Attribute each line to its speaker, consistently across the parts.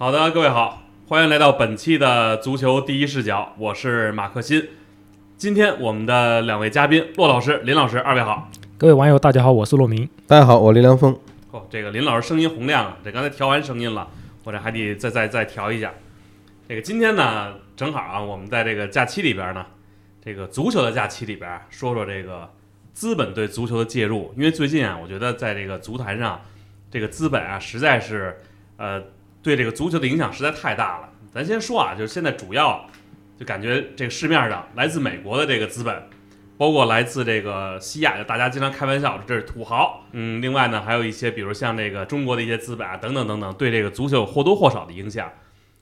Speaker 1: 好的，各位好，欢迎来到本期的足球第一视角，我是马克新。今天我们的两位嘉宾骆老师、林老师，二位好。
Speaker 2: 各位网友，大家好，我是骆明。
Speaker 3: 大家好，我林良峰。
Speaker 1: 哦，这个林老师声音洪亮啊，这刚才调完声音了，我这还得再再再调一下。这个今天呢，正好啊，我们在这个假期里边呢，这个足球的假期里边说说这个资本对足球的介入，因为最近啊，我觉得在这个足坛上，这个资本啊，实在是呃。对这个足球的影响实在太大了。咱先说啊，就是现在主要就感觉这个市面上来自美国的这个资本，包括来自这个西亚，就大家经常开玩笑说这是土豪。嗯，另外呢，还有一些比如像这个中国的一些资本啊，等等等等，对这个足球或多或少的影响。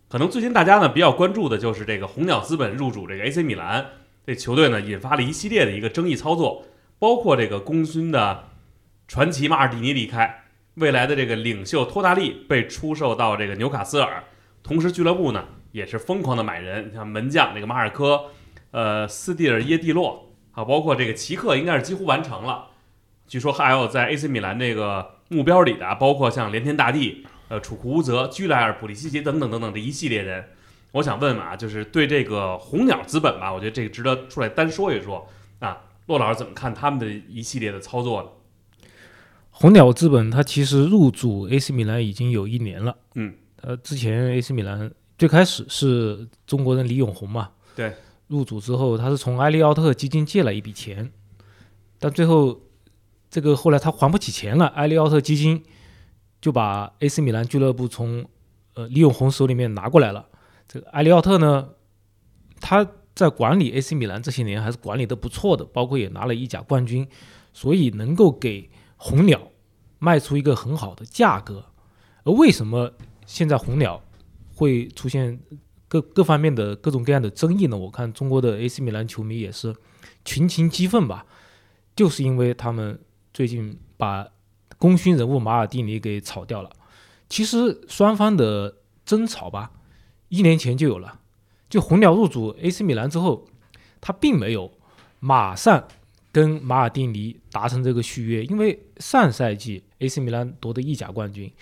Speaker 1: 可能最近大家呢比较关注的就是这个红鸟资本入主这个 AC 米兰这球队呢，引发了一系列的一个争议操作，包括这个功勋的传奇马尔蒂尼离开。未来的这个领袖托大利被出售到这个纽卡斯尔，同时俱乐部呢也是疯狂的买人，像门将这个马尔科，呃，斯蒂尔耶蒂洛，啊，包括这个奇克应该是几乎完成了。据说还有在 AC 米兰这个目标里的，包括像连天大帝，呃，楚库乌泽、居莱尔、普利西奇等等等等这一系列人。我想问问啊，就是对这个红鸟资本吧，我觉得这个值得出来单说一说啊。骆老师怎么看他们的一系列的操作呢？
Speaker 2: 红鸟资本，它其实入主 AC 米兰已经有一年了。
Speaker 1: 嗯，
Speaker 2: 呃，之前 AC 米兰最开始是中国人李永红嘛，
Speaker 1: 对，
Speaker 2: 入主之后，他是从埃利奥特基金借了一笔钱，但最后这个后来他还不起钱了，埃利奥特基金就把 AC 米兰俱乐部从呃李永红手里面拿过来了。这个埃利奥特呢，他在管理 AC 米兰这些年还是管理的不错的，包括也拿了意甲冠军，所以能够给。红鸟卖出一个很好的价格，而为什么现在红鸟会出现各各方面的各种各样的争议呢？我看中国的 AC 米兰球迷也是群情激愤吧，就是因为他们最近把功勋人物马尔蒂尼给炒掉了。其实双方的争吵吧，一年前就有了。就红鸟入主 AC 米兰之后，他并没有马上。跟马尔蒂尼达成这个续约，因为上赛季 AC 米兰夺得意甲冠军，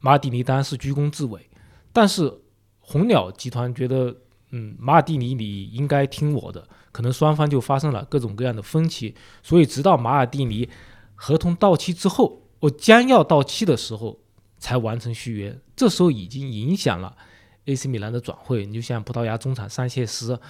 Speaker 2: 马尔蒂尼当然是居功至伟。但是红鸟集团觉得，嗯，马尔蒂尼你应该听我的，可能双方就发生了各种各样的分歧。所以直到马尔蒂尼合同到期之后，我将要到期的时候才完成续约，这时候已经影响了 AC 米兰的转会。你就像葡萄牙中场桑切斯，